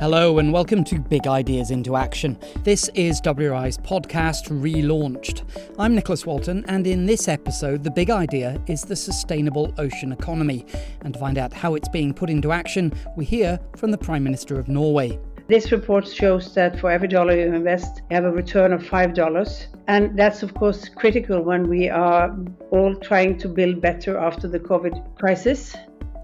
Hello, and welcome to Big Ideas into Action. This is WRI's podcast relaunched. I'm Nicholas Walton, and in this episode, the big idea is the sustainable ocean economy. And to find out how it's being put into action, we hear from the Prime Minister of Norway. This report shows that for every dollar you invest, you have a return of $5. And that's, of course, critical when we are all trying to build better after the COVID crisis.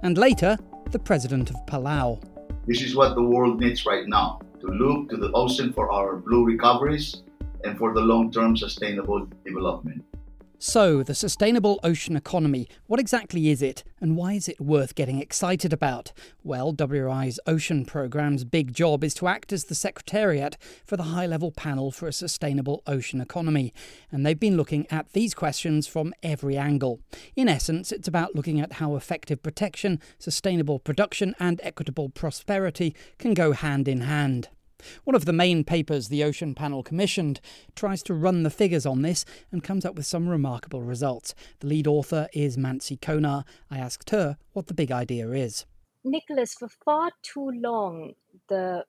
And later, the President of Palau. This is what the world needs right now to look to the ocean for our blue recoveries and for the long term sustainable development. So, the sustainable ocean economy, what exactly is it and why is it worth getting excited about? Well, WRI's Ocean Programme's big job is to act as the secretariat for the high level panel for a sustainable ocean economy, and they've been looking at these questions from every angle. In essence, it's about looking at how effective protection, sustainable production, and equitable prosperity can go hand in hand. One of the main papers the Ocean Panel commissioned tries to run the figures on this and comes up with some remarkable results. The lead author is Mansi Konar. I asked her what the big idea is. Nicholas, for far too long, the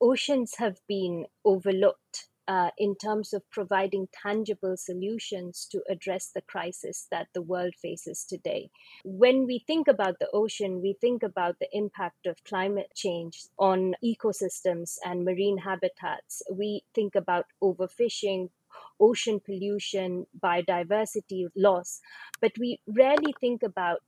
oceans have been overlooked uh, in terms of providing tangible solutions to address the crisis that the world faces today. When we think about the ocean, we think about the impact of climate change on ecosystems and marine habitats. We think about overfishing, ocean pollution, biodiversity loss, but we rarely think about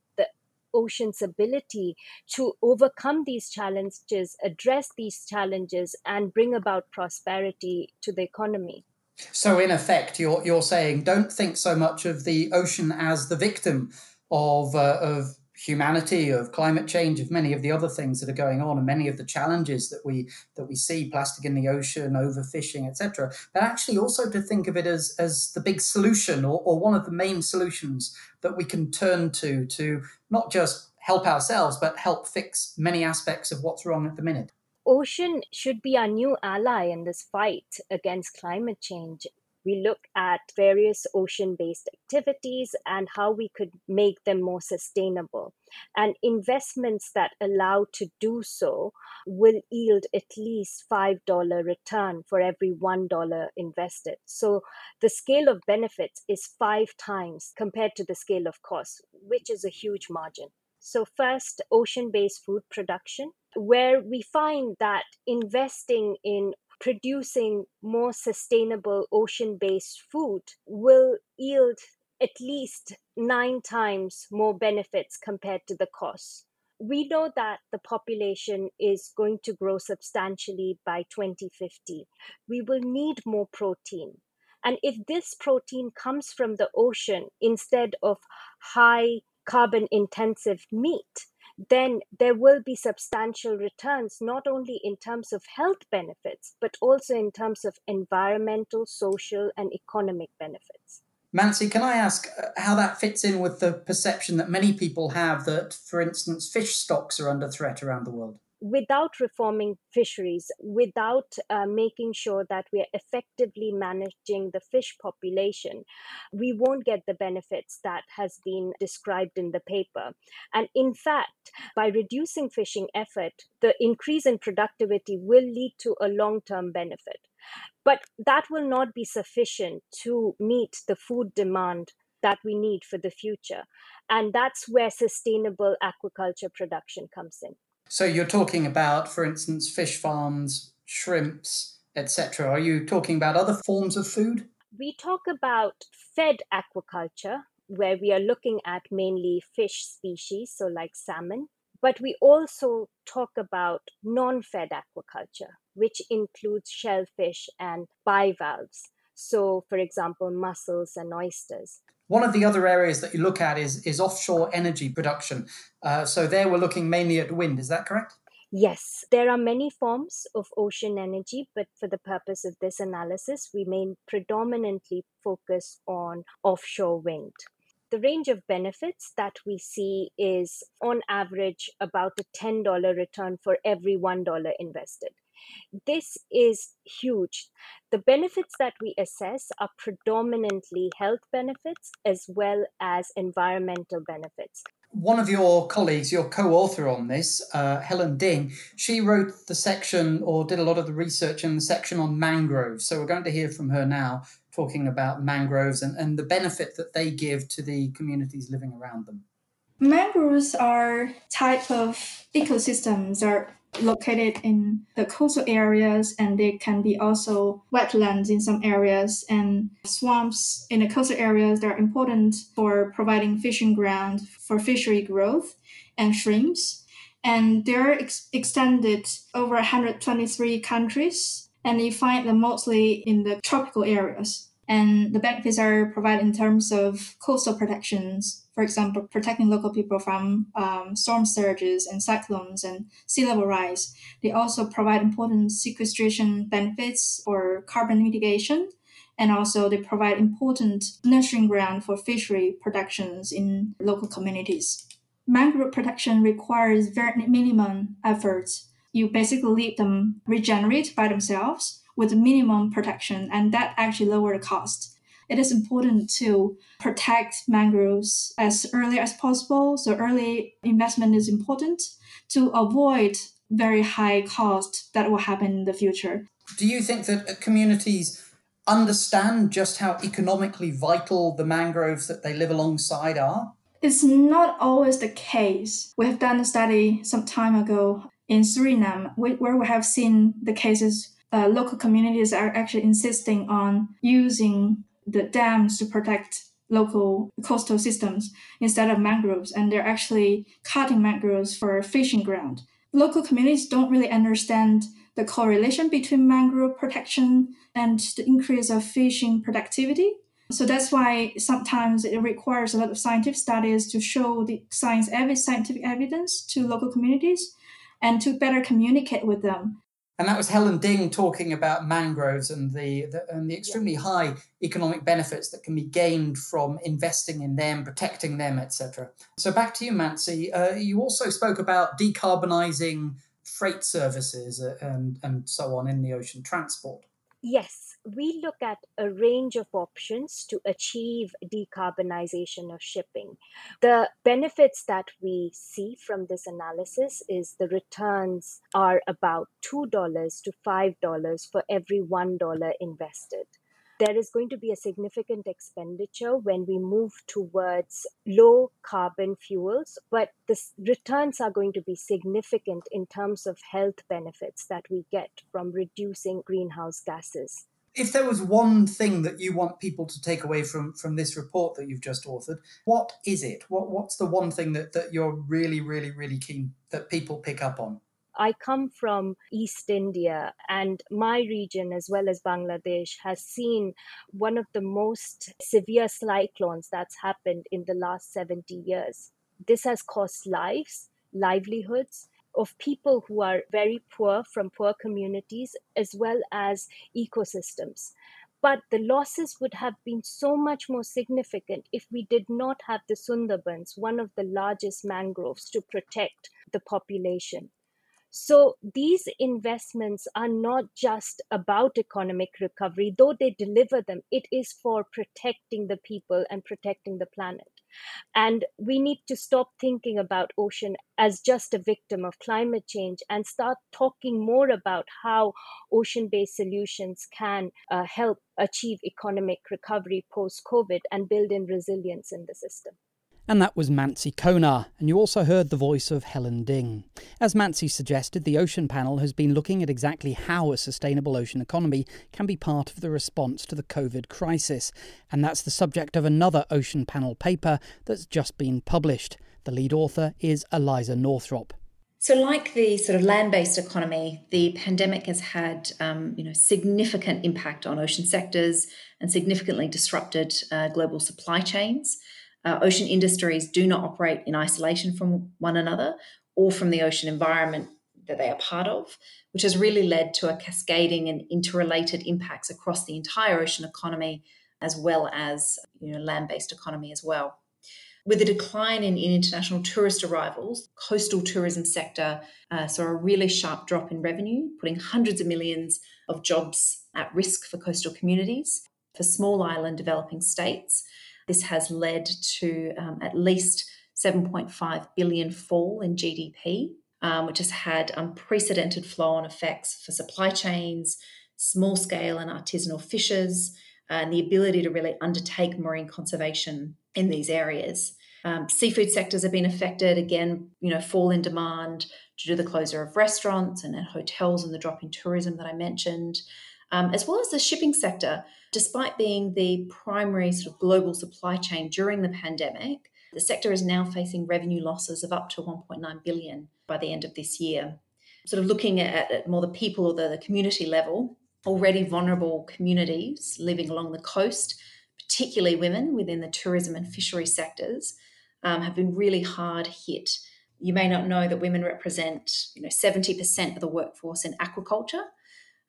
ocean's ability to overcome these challenges, address these challenges, and bring about prosperity to the economy. So, in effect, you're you're saying don't think so much of the ocean as the victim of uh, of humanity, of climate change, of many of the other things that are going on, and many of the challenges that we that we see, plastic in the ocean, overfishing, etc. But actually, also to think of it as as the big solution or, or one of the main solutions that we can turn to to not just help ourselves, but help fix many aspects of what's wrong at the minute. Ocean should be our new ally in this fight against climate change we look at various ocean based activities and how we could make them more sustainable. And investments that allow to do so will yield at least $5 return for every $1 invested. So the scale of benefits is five times compared to the scale of costs, which is a huge margin. So, first, ocean based food production, where we find that investing in producing more sustainable ocean based food will yield at least nine times more benefits compared to the costs. We know that the population is going to grow substantially by 2050. We will need more protein. And if this protein comes from the ocean instead of high carbon intensive meat, then there will be substantial returns, not only in terms of health benefits, but also in terms of environmental, social, and economic benefits. Mansi, can I ask uh, how that fits in with the perception that many people have that, for instance, fish stocks are under threat around the world? Without reforming fisheries, without uh, making sure that we are effectively managing the fish population, we won't get the benefits that has been described in the paper. And in fact, by reducing fishing effort, the increase in productivity will lead to a long term benefit. But that will not be sufficient to meet the food demand that we need for the future. And that's where sustainable aquaculture production comes in. So you're talking about, for instance, fish farms, shrimps, etc. Are you talking about other forms of food? We talk about fed aquaculture, where we are looking at mainly fish species, so like salmon. But we also talk about non fed aquaculture, which includes shellfish and bivalves. So, for example, mussels and oysters. One of the other areas that you look at is, is offshore energy production. Uh, so, there we're looking mainly at wind, is that correct? Yes, there are many forms of ocean energy, but for the purpose of this analysis, we may predominantly focus on offshore wind. The range of benefits that we see is on average about a $10 return for every $1 invested. This is huge. The benefits that we assess are predominantly health benefits as well as environmental benefits. one of your colleagues, your co-author on this, uh, Helen Ding, she wrote the section or did a lot of the research in the section on mangroves. So we're going to hear from her now, talking about mangroves and, and the benefit that they give to the communities living around them. Mangroves are type of ecosystems are located in the coastal areas and they can be also wetlands in some areas. And swamps in the coastal areas they are important for providing fishing ground for fishery growth and shrimps. And they're ex- extended over 123 countries and you find them mostly in the tropical areas. And the benefits are provided in terms of coastal protections, for example, protecting local people from um, storm surges and cyclones and sea level rise. They also provide important sequestration benefits for carbon mitigation. And also, they provide important nurturing ground for fishery productions in local communities. Mangrove protection requires very minimum efforts. You basically leave them regenerate by themselves with minimum protection, and that actually lower the cost. It is important to protect mangroves as early as possible. So early investment is important to avoid very high cost that will happen in the future. Do you think that communities understand just how economically vital the mangroves that they live alongside are? It's not always the case. We have done a study some time ago in Suriname where we have seen the cases uh, local communities are actually insisting on using the dams to protect local coastal systems instead of mangroves, and they're actually cutting mangroves for fishing ground. Local communities don't really understand the correlation between mangrove protection and the increase of fishing productivity. So that's why sometimes it requires a lot of scientific studies to show the science scientific evidence to local communities and to better communicate with them and that was Helen Ding talking about mangroves and the, the and the extremely high economic benefits that can be gained from investing in them, protecting them, etc. So back to you, Mansi. Uh, you also spoke about decarbonising freight services uh, and and so on in the ocean transport. Yes, we look at a range of options to achieve decarbonization of shipping. The benefits that we see from this analysis is the returns are about $2 to $5 for every $1 invested there is going to be a significant expenditure when we move towards low carbon fuels, but the returns are going to be significant in terms of health benefits that we get from reducing greenhouse gases if there was one thing that you want people to take away from from this report that you've just authored, what is it? What what's the one thing that that you're really really really keen that people pick up on? I come from East India, and my region, as well as Bangladesh, has seen one of the most severe cyclones that's happened in the last 70 years. This has cost lives, livelihoods, of people who are very poor from poor communities as well as ecosystems. But the losses would have been so much more significant if we did not have the Sundarbans, one of the largest mangroves, to protect the population. So these investments are not just about economic recovery, though they deliver them, it is for protecting the people and protecting the planet. And we need to stop thinking about ocean as just a victim of climate change and start talking more about how ocean based solutions can uh, help achieve economic recovery post COVID and build in resilience in the system. And that was Mansi Konar, and you also heard the voice of Helen Ding. As Mansi suggested, the Ocean Panel has been looking at exactly how a sustainable ocean economy can be part of the response to the COVID crisis, and that's the subject of another Ocean Panel paper that's just been published. The lead author is Eliza Northrop. So, like the sort of land-based economy, the pandemic has had um, you know significant impact on ocean sectors and significantly disrupted uh, global supply chains. Uh, ocean industries do not operate in isolation from one another or from the ocean environment that they are part of, which has really led to a cascading and interrelated impacts across the entire ocean economy, as well as you know, land-based economy as well. With a decline in, in international tourist arrivals, coastal tourism sector uh, saw a really sharp drop in revenue, putting hundreds of millions of jobs at risk for coastal communities. For small island developing states, this has led to um, at least 7.5 billion fall in GDP, um, which has had unprecedented flow on effects for supply chains, small scale and artisanal fishers, and the ability to really undertake marine conservation in these areas. Um, seafood sectors have been affected again, you know, fall in demand due to the closure of restaurants and hotels and the drop in tourism that I mentioned, um, as well as the shipping sector. Despite being the primary sort of global supply chain during the pandemic, the sector is now facing revenue losses of up to 1.9 billion by the end of this year. Sort of looking at, at more the people or the, the community level, already vulnerable communities living along the coast, particularly women within the tourism and fishery sectors, um, have been really hard hit. You may not know that women represent, you know, 70% of the workforce in aquaculture,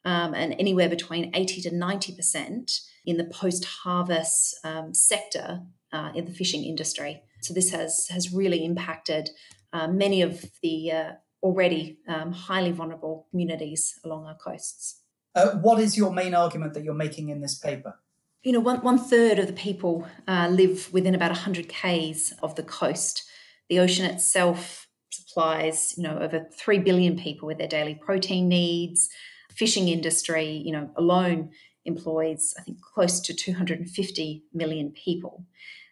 um, and anywhere between 80 to 90% in the post-harvest um, sector uh, in the fishing industry. So this has has really impacted uh, many of the uh, already um, highly vulnerable communities along our coasts. Uh, what is your main argument that you're making in this paper? you know, one, one third of the people uh, live within about 100 k's of the coast. The ocean itself supplies, you know, over 3 billion people with their daily protein needs. Fishing industry, you know, alone employs, I think, close to 250 million people.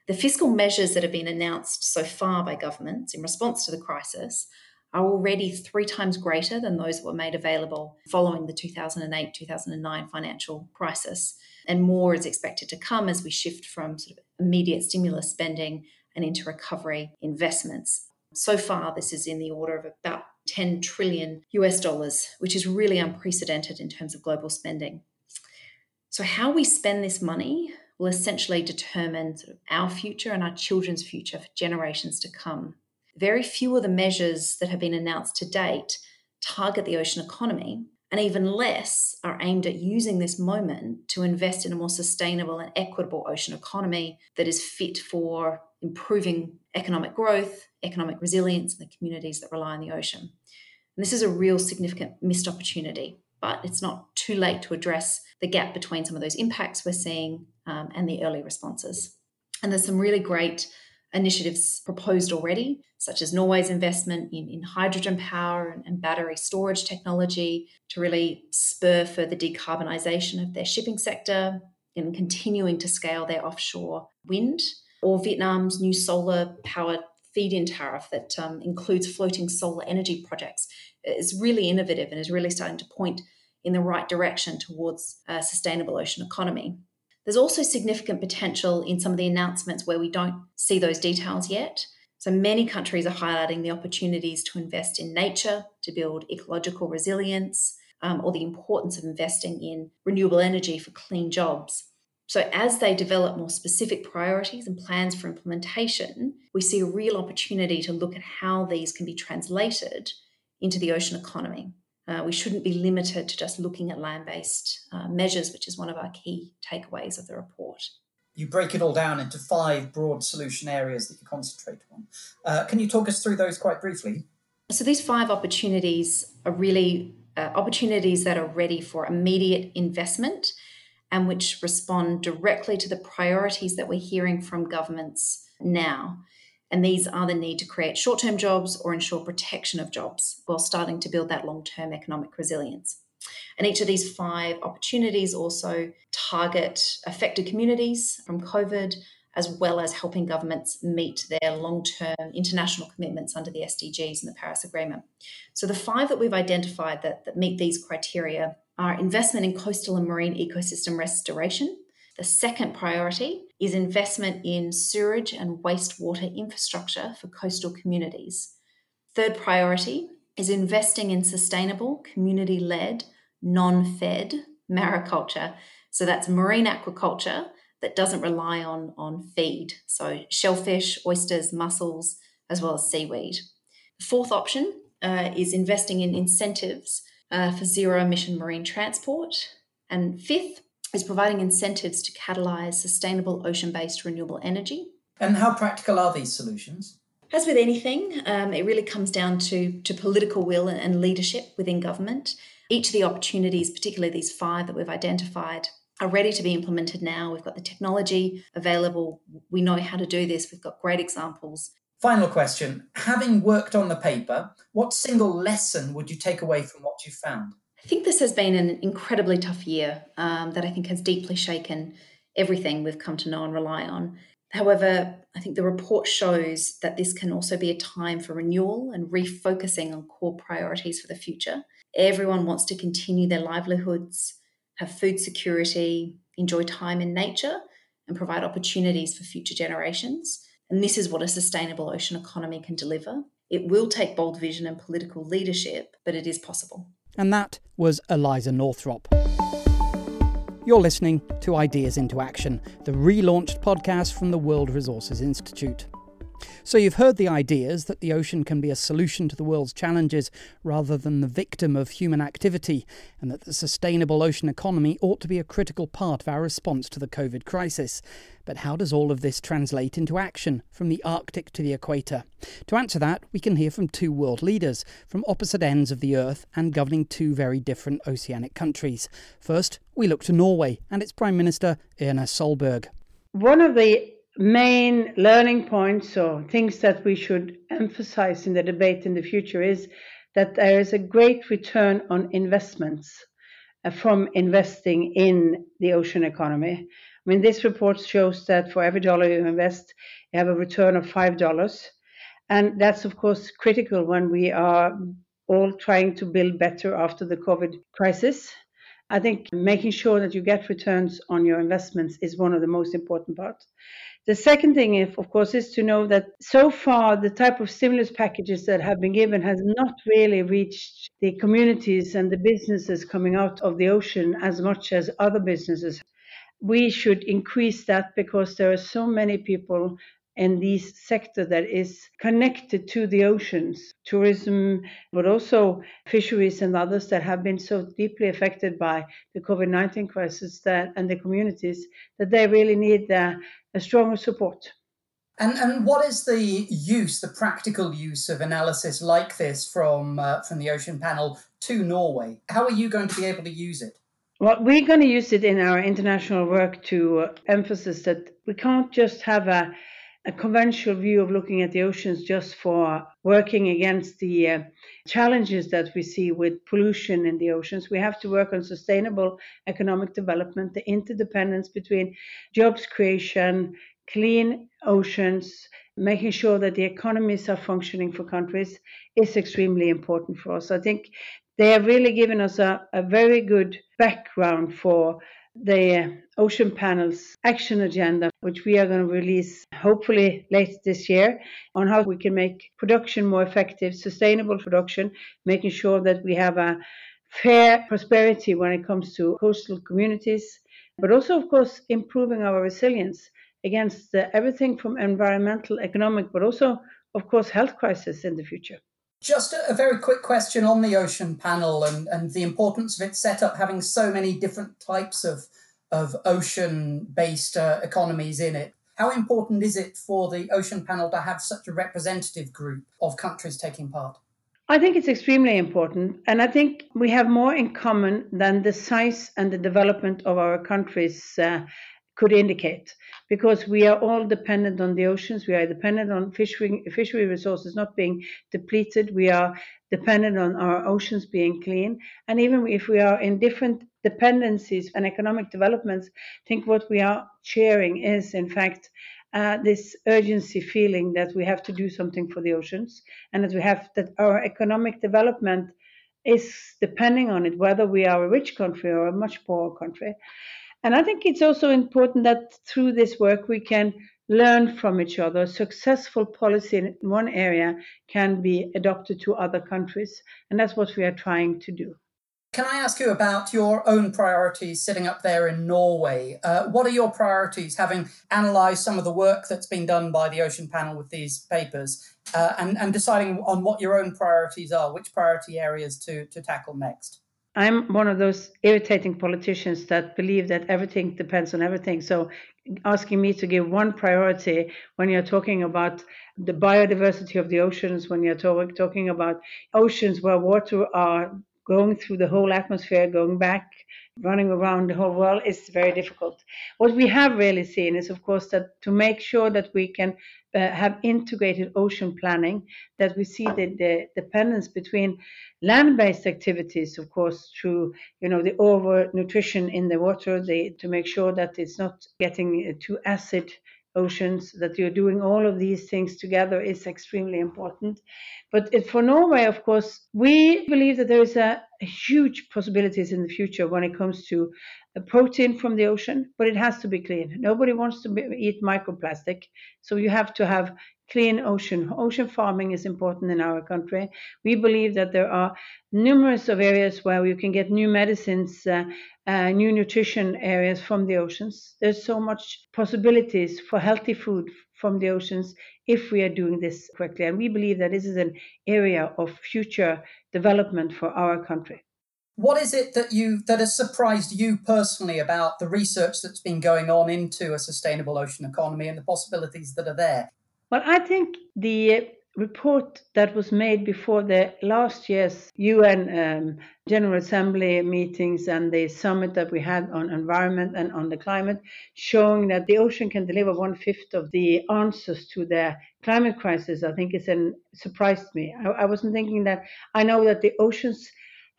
The fiscal measures that have been announced so far by governments in response to the crisis are already three times greater than those that were made available following the 2008 2009 financial crisis. And more is expected to come as we shift from sort of immediate stimulus spending and into recovery investments. So far, this is in the order of about 10 trillion US dollars, which is really unprecedented in terms of global spending. So, how we spend this money will essentially determine sort of our future and our children's future for generations to come. Very few of the measures that have been announced to date target the ocean economy, and even less are aimed at using this moment to invest in a more sustainable and equitable ocean economy that is fit for improving economic growth, economic resilience in the communities that rely on the ocean. And this is a real significant missed opportunity, but it's not too late to address the gap between some of those impacts we're seeing um, and the early responses. And there's some really great initiatives proposed already, such as Norway's investment in, in hydrogen power and, and, battery storage technology to really spur further decarbonisation of their shipping sector and continuing to scale their offshore wind, or Vietnam's new solar powered feed in tariff that um, includes floating solar energy projects is really innovative and is really starting to point in the right direction towards a sustainable ocean economy. There's also significant potential in some of the announcements where we don't see those details yet. So many countries are highlighting the opportunities to invest in nature, to build ecological resilience, um, or the importance of investing in renewable energy for clean jobs. So, as they develop more specific priorities and plans for implementation, we see a real opportunity to look at how these can be translated into the ocean economy. Uh, we shouldn't be limited to just looking at land based uh, measures, which is one of our key takeaways of the report. You break it all down into five broad solution areas that you concentrate on. Uh, can you talk us through those quite briefly? So, these five opportunities are really uh, opportunities that are ready for immediate investment and which respond directly to the priorities that we're hearing from governments now. And these are the need to create short term jobs or ensure protection of jobs while starting to build that long term economic resilience. And each of these five opportunities also target affected communities from COVID, as well as helping governments meet their long term international commitments under the SDGs and the Paris Agreement. So, the five that we've identified that, that meet these criteria are investment in coastal and marine ecosystem restoration, the second priority is investment in sewerage and wastewater infrastructure for coastal communities. Third priority is investing in sustainable, community led, non fed mariculture. So that's marine aquaculture that doesn't rely on, on feed. So shellfish, oysters, mussels, as well as seaweed. Fourth option uh, is investing in incentives uh, for zero emission marine transport. And fifth is providing incentives to catalyse sustainable ocean based renewable energy. And how practical are these solutions? As with anything, um, it really comes down to, to political will and leadership within government. Each of the opportunities, particularly these five that we've identified, are ready to be implemented now. We've got the technology available. We know how to do this. We've got great examples Final question. Having worked on the paper, what single lesson would you take away from what you found? I think this has been an incredibly tough year um, that I think has deeply shaken everything we've come to know and rely on. However, I think the report shows that this can also be a time for renewal and refocusing on core priorities for the future. Everyone wants to continue their livelihoods, have food security, enjoy time in nature, and provide opportunities for future generations. And this is what a sustainable ocean economy can deliver. It will take bold vision and political leadership, but it is possible. And that was Eliza Northrop. You're listening to Ideas into Action, the relaunched podcast from the World Resources Institute. So, you've heard the ideas that the ocean can be a solution to the world's challenges rather than the victim of human activity, and that the sustainable ocean economy ought to be a critical part of our response to the COVID crisis. But how does all of this translate into action from the Arctic to the equator? To answer that, we can hear from two world leaders from opposite ends of the Earth and governing two very different oceanic countries. First, we look to Norway and its Prime Minister, Erna Solberg. One of the main learning points or things that we should emphasize in the debate in the future is that there is a great return on investments uh, from investing in the ocean economy. I mean, this report shows that for every dollar you invest, you have a return of $5. And that's, of course, critical when we are all trying to build better after the COVID crisis. I think making sure that you get returns on your investments is one of the most important parts. The second thing, of course, is to know that so far the type of stimulus packages that have been given has not really reached the communities and the businesses coming out of the ocean as much as other businesses. We should increase that because there are so many people in this sector that is connected to the oceans, tourism, but also fisheries and others that have been so deeply affected by the COVID 19 crisis that, and the communities that they really need a, a stronger support. And, and what is the use, the practical use of analysis like this from, uh, from the Ocean Panel to Norway? How are you going to be able to use it? Well, we're going to use it in our international work to uh, emphasize that we can't just have a a conventional view of looking at the oceans just for working against the uh, challenges that we see with pollution in the oceans. We have to work on sustainable economic development, the interdependence between jobs creation, clean oceans, making sure that the economies are functioning for countries is extremely important for us. I think they have really given us a, a very good background for the Ocean Panel's action agenda, which we are going to release hopefully late this year, on how we can make production more effective, sustainable production, making sure that we have a fair prosperity when it comes to coastal communities, but also, of course, improving our resilience against everything from environmental, economic, but also, of course, health crisis in the future. Just a, a, very quick question on the ocean panel and, and the importance of its setup having so many different types of, of ocean based uh, economies in it. How important is it for the ocean panel to have such a representative group of countries taking part? I think it's extremely important. And I think we have more in common than the size and the development of our countries uh, could indicate because we are all dependent on the oceans. We are dependent on fishery fishery resources not being depleted. We are dependent on our oceans being clean. And even if we are in different dependencies and economic developments i think what we are sharing is in fact uh, this urgency feeling that we have to do something for the oceans and that we have that our economic development is depending on it whether we are a rich country or a much poorer country and I think it's also important that through this work we can learn from each other. Successful policy in one area can be adopted to other countries, and that's what we are trying to do. Can I ask you about your own priorities sitting up there in Norway? Uh, what are your priorities, having analysed some of the work that's been done by the Ocean Panel with these papers, uh, and, and deciding on what your own priorities are, which priority areas to, to tackle next? I'm one of those irritating politicians that believe that everything depends on everything. So asking me to give one priority when you're talking about the biodiversity of the oceans, when you're talk, talking about oceans where water are going through the whole atmosphere, going back, running around the whole world is very difficult. What we have really seen is, of course, that to make sure that we can uh, have integrated ocean planning, that we see the, the dependence between land-based activities, of course, through you know the overnutrition in the water, the, to make sure that it's not getting too acid oceans, that you're doing all of these things together is extremely important. But it, for Norway, of course, we believe that there is a, a huge possibilities in the future when it comes to protein from the ocean, but it has to be clean. Nobody wants to be, eat microplastic, so you have to have clean ocean. Ocean farming is important in our country. We believe that there are numerous of areas where you can get new medicines, uh, uh, new nutrition areas from the oceans. There's so much possibilities for healthy food from the oceans if we are doing this correctly. And we believe that this is an area of future development for our country. What is it that you that has surprised you personally about the research that's been going on into a sustainable ocean economy and the possibilities that are there? Well, I think the report that was made before the last year's UN um, General Assembly meetings and the summit that we had on environment and on the climate, showing that the ocean can deliver one fifth of the answers to the climate crisis, I think is an surprised me. I, I wasn't thinking that. I know that the oceans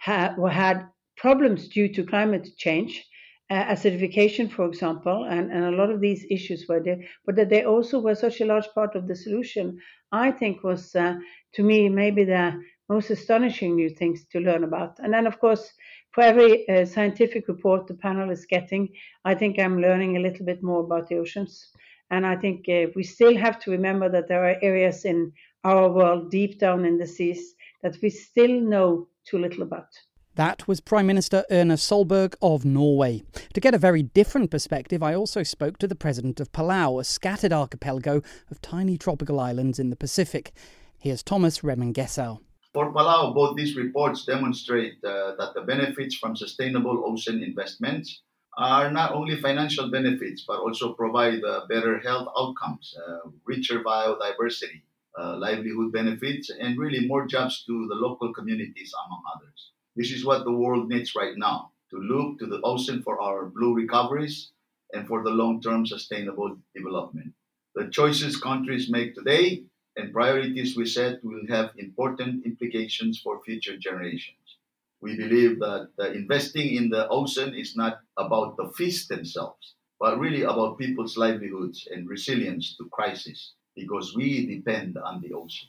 ha- had problems due to climate change uh, acidification, for example, and, and a lot of these issues were there, but that they also were such a large part of the solution, I think was, uh, to me, maybe the most astonishing new things to learn about. And then, of course, for every uh, scientific report the panel is getting, I think I'm learning a little bit more about the oceans. And I think uh, we still have to remember that there are areas in our world deep down in the seas that we still know too little about. That was Prime Minister Erna Solberg of Norway. To get a very different perspective, I also spoke to the president of Palau, a scattered archipelago of tiny tropical islands in the Pacific. Here's Thomas Remengesau. For Palau, both these reports demonstrate uh, that the benefits from sustainable ocean investments are not only financial benefits, but also provide uh, better health outcomes, uh, richer biodiversity, uh, livelihood benefits, and really more jobs to the local communities, among others. This is what the world needs right now to look to the ocean for our blue recoveries and for the long term sustainable development. The choices countries make today and priorities we set will have important implications for future generations. We believe that investing in the ocean is not about the fish themselves, but really about people's livelihoods and resilience to crisis because we depend on the ocean.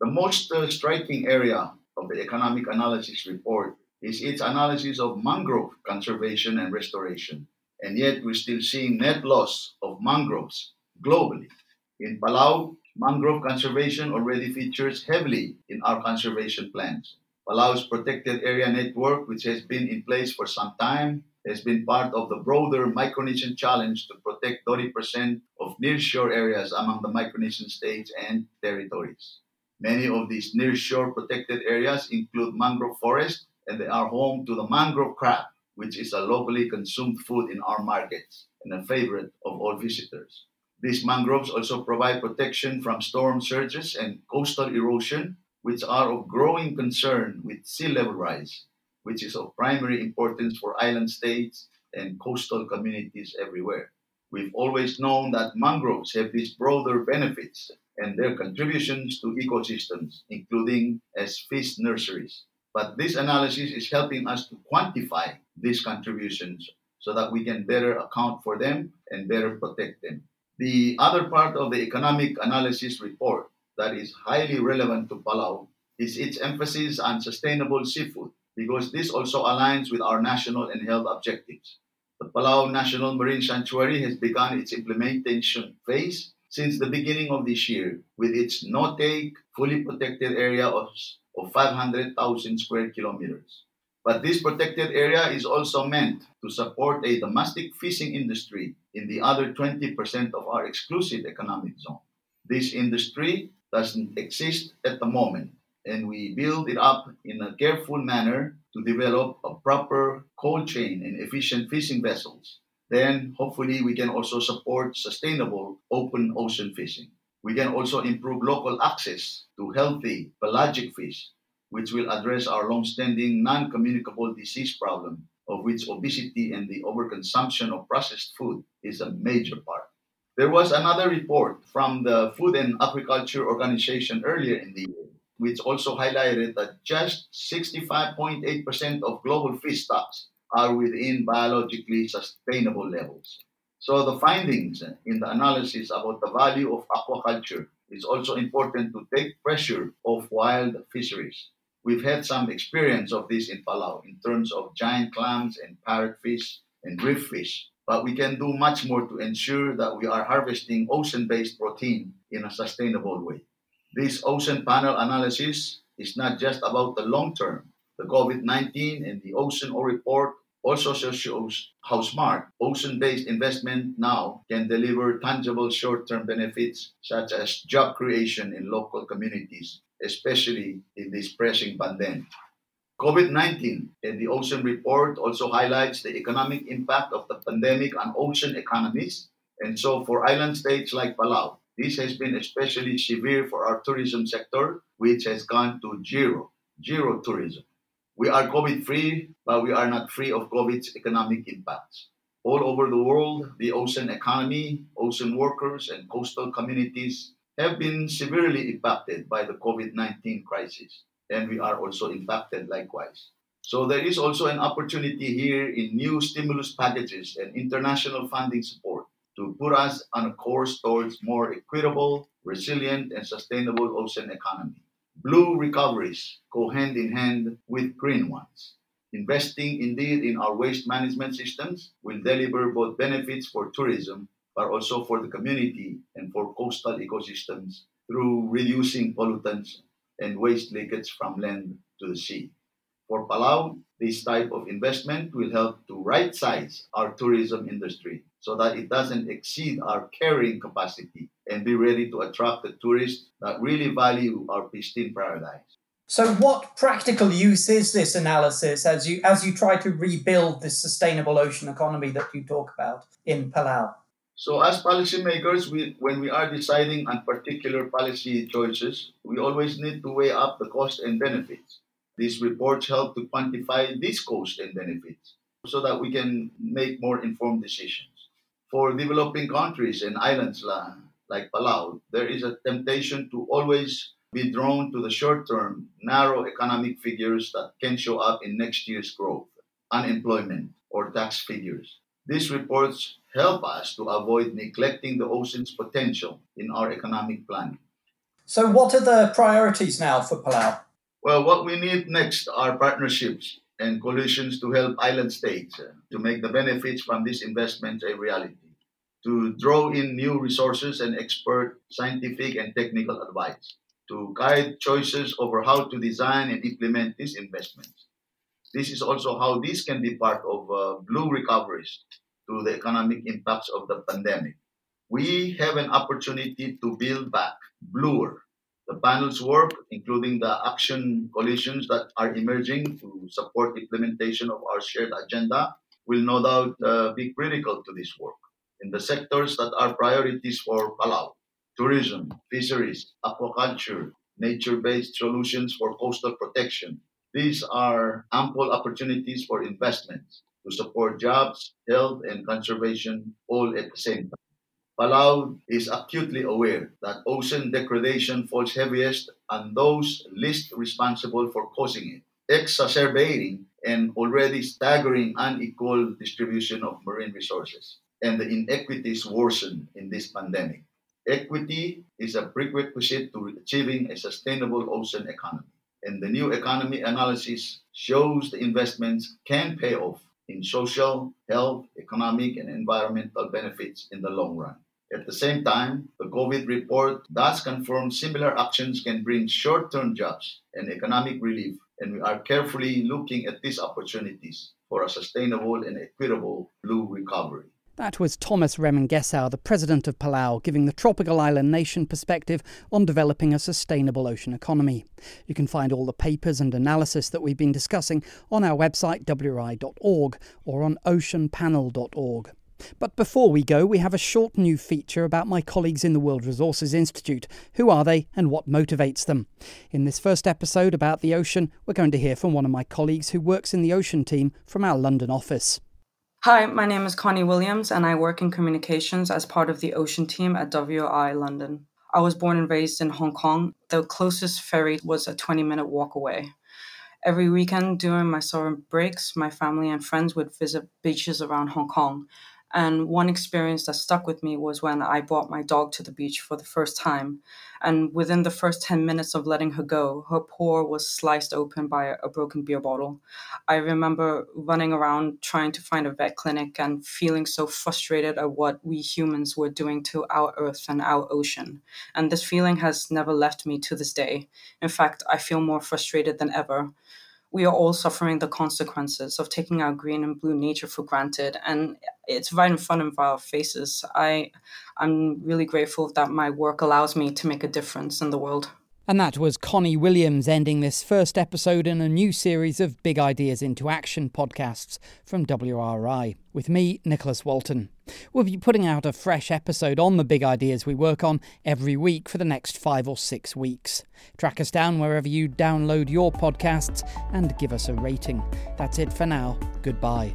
The most uh, striking area of the economic analysis report is its analysis of mangrove conservation and restoration. And yet we're still seeing net loss of mangroves globally. In Palau, mangrove conservation already features heavily in our conservation plans. Palau's protected area network, which has been in place for some time, has been part of the broader Micronesian challenge to protect 30% of nearshore areas among the Micronesian states and territories. Many of these nearshore protected areas include mangrove forest, and they are home to the mangrove crab, which is a locally consumed food in our markets and a favorite of all visitors. These mangroves also provide protection from storm surges and coastal erosion, which are of growing concern with sea level rise, which is of primary importance for island states and coastal communities everywhere. We've always known that mangroves have these broader benefits and their contributions to ecosystems, including as fish nurseries. But this analysis is helping us to quantify these contributions so that we can better account for them and better protect them. The other part of the economic analysis report that is highly relevant to Palau is its emphasis on sustainable seafood because this also aligns with our national and health objectives. The Palau National Marine Sanctuary has begun its implementation phase since the beginning of this year with its no-take, fully protected area of, of 500,000 square kilometers. But this protected area is also meant to support a domestic fishing industry in the other 20% of our exclusive economic zone. This industry doesn't exist at the moment, and we build it up in a careful manner to develop a proper cold chain and efficient fishing vessels then hopefully we can also support sustainable open ocean fishing. We can also improve local access to healthy pelagic fish. which will address our long-standing non-communicable disease problem, of which obesity and the overconsumption of processed food is a major part. There was another report from the Food and Agriculture Organization earlier in the year, which also highlighted that just 65.8% of global fish stocks are within biologically sustainable levels. So the findings in the analysis about the value of aquaculture is also important to take pressure off wild fisheries. We've had some experience of this in Palau in terms of giant clams and parrotfish and reef fish, but we can do much more to ensure that we are harvesting ocean-based protein in a sustainable way. This ocean panel analysis is not just about the long term. The COVID-19 and the Ocean O report also shows how smart ocean-based investment now can deliver tangible short-term benefits such as job creation in local communities, especially in this pressing pandemic. COVID-19 and the Ocean Report also highlights the economic impact of the pandemic on ocean economies. And so for island states like Palau, this has been especially severe for our tourism sector, which has gone to zero, zero tourism. We are COVID free, but we are not free of COVID's economic impacts. All over the world, the ocean economy, ocean workers, and coastal communities have been severely impacted by the COVID 19 crisis, and we are also impacted likewise. So, there is also an opportunity here in new stimulus packages and international funding support to put us on a course towards more equitable, resilient, and sustainable ocean economy. Blue recoveries go hand in hand with green ones. Investing indeed in our waste management systems will deliver both benefits for tourism but also for the community and for coastal ecosystems through reducing pollutants and waste leakage from land to the sea. For Palau, this type of investment will help to right size our tourism industry so that it doesn't exceed our carrying capacity and be ready to attract the tourists that really value our pristine paradise. So, what practical use is this analysis as you as you try to rebuild this sustainable ocean economy that you talk about in Palau? So, as policymakers, we, when we are deciding on particular policy choices, we always need to weigh up the cost and benefits. These reports help to quantify these costs and benefits so that we can make more informed decisions. For developing countries and islands like Palau, there is a temptation to always be drawn to the short term, narrow economic figures that can show up in next year's growth, unemployment, or tax figures. These reports help us to avoid neglecting the ocean's potential in our economic planning. So, what are the priorities now for Palau? Well, what we need next are partnerships and coalitions to help island states uh, to make the benefits from these investments a reality, to draw in new resources and expert scientific and technical advice, to guide choices over how to design and implement these investments. This is also how this can be part of uh, blue recoveries to the economic impacts of the pandemic. We have an opportunity to build back bluer. The panel's work, including the action coalitions that are emerging to support implementation of our shared agenda, will no doubt uh, be critical to this work. In the sectors that are priorities for Palau, tourism, fisheries, aquaculture, nature based solutions for coastal protection. These are ample opportunities for investments to support jobs, health, and conservation all at the same time. Palau is acutely aware that ocean degradation falls heaviest on those least responsible for causing it, exacerbating an already staggering unequal distribution of marine resources. And the inequities worsen in this pandemic. Equity is a prerequisite to achieving a sustainable ocean economy. And the new economy analysis shows the investments can pay off in social, health, economic, and environmental benefits in the long run. At the same time, the COVID report does confirm similar actions can bring short term jobs and economic relief, and we are carefully looking at these opportunities for a sustainable and equitable blue recovery. That was Thomas Remengesau, the president of Palau, giving the tropical island nation perspective on developing a sustainable ocean economy. You can find all the papers and analysis that we've been discussing on our website wri.org or on oceanpanel.org. But before we go, we have a short new feature about my colleagues in the World Resources Institute. Who are they and what motivates them? In this first episode about the ocean, we're going to hear from one of my colleagues who works in the ocean team from our London office. Hi, my name is Connie Williams, and I work in communications as part of the ocean team at WRI London. I was born and raised in Hong Kong. The closest ferry was a 20 minute walk away. Every weekend during my summer breaks, my family and friends would visit beaches around Hong Kong. And one experience that stuck with me was when I brought my dog to the beach for the first time. And within the first 10 minutes of letting her go, her paw was sliced open by a broken beer bottle. I remember running around trying to find a vet clinic and feeling so frustrated at what we humans were doing to our earth and our ocean. And this feeling has never left me to this day. In fact, I feel more frustrated than ever we are all suffering the consequences of taking our green and blue nature for granted and it's right in front of our faces. I i'm really grateful that my work allows me to make a difference in the world and that was Connie Williams ending this first episode in a new series of Big Ideas into Action podcasts from WRI, with me, Nicholas Walton. We'll be putting out a fresh episode on the big ideas we work on every week for the next five or six weeks. Track us down wherever you download your podcasts and give us a rating. That's it for now. Goodbye.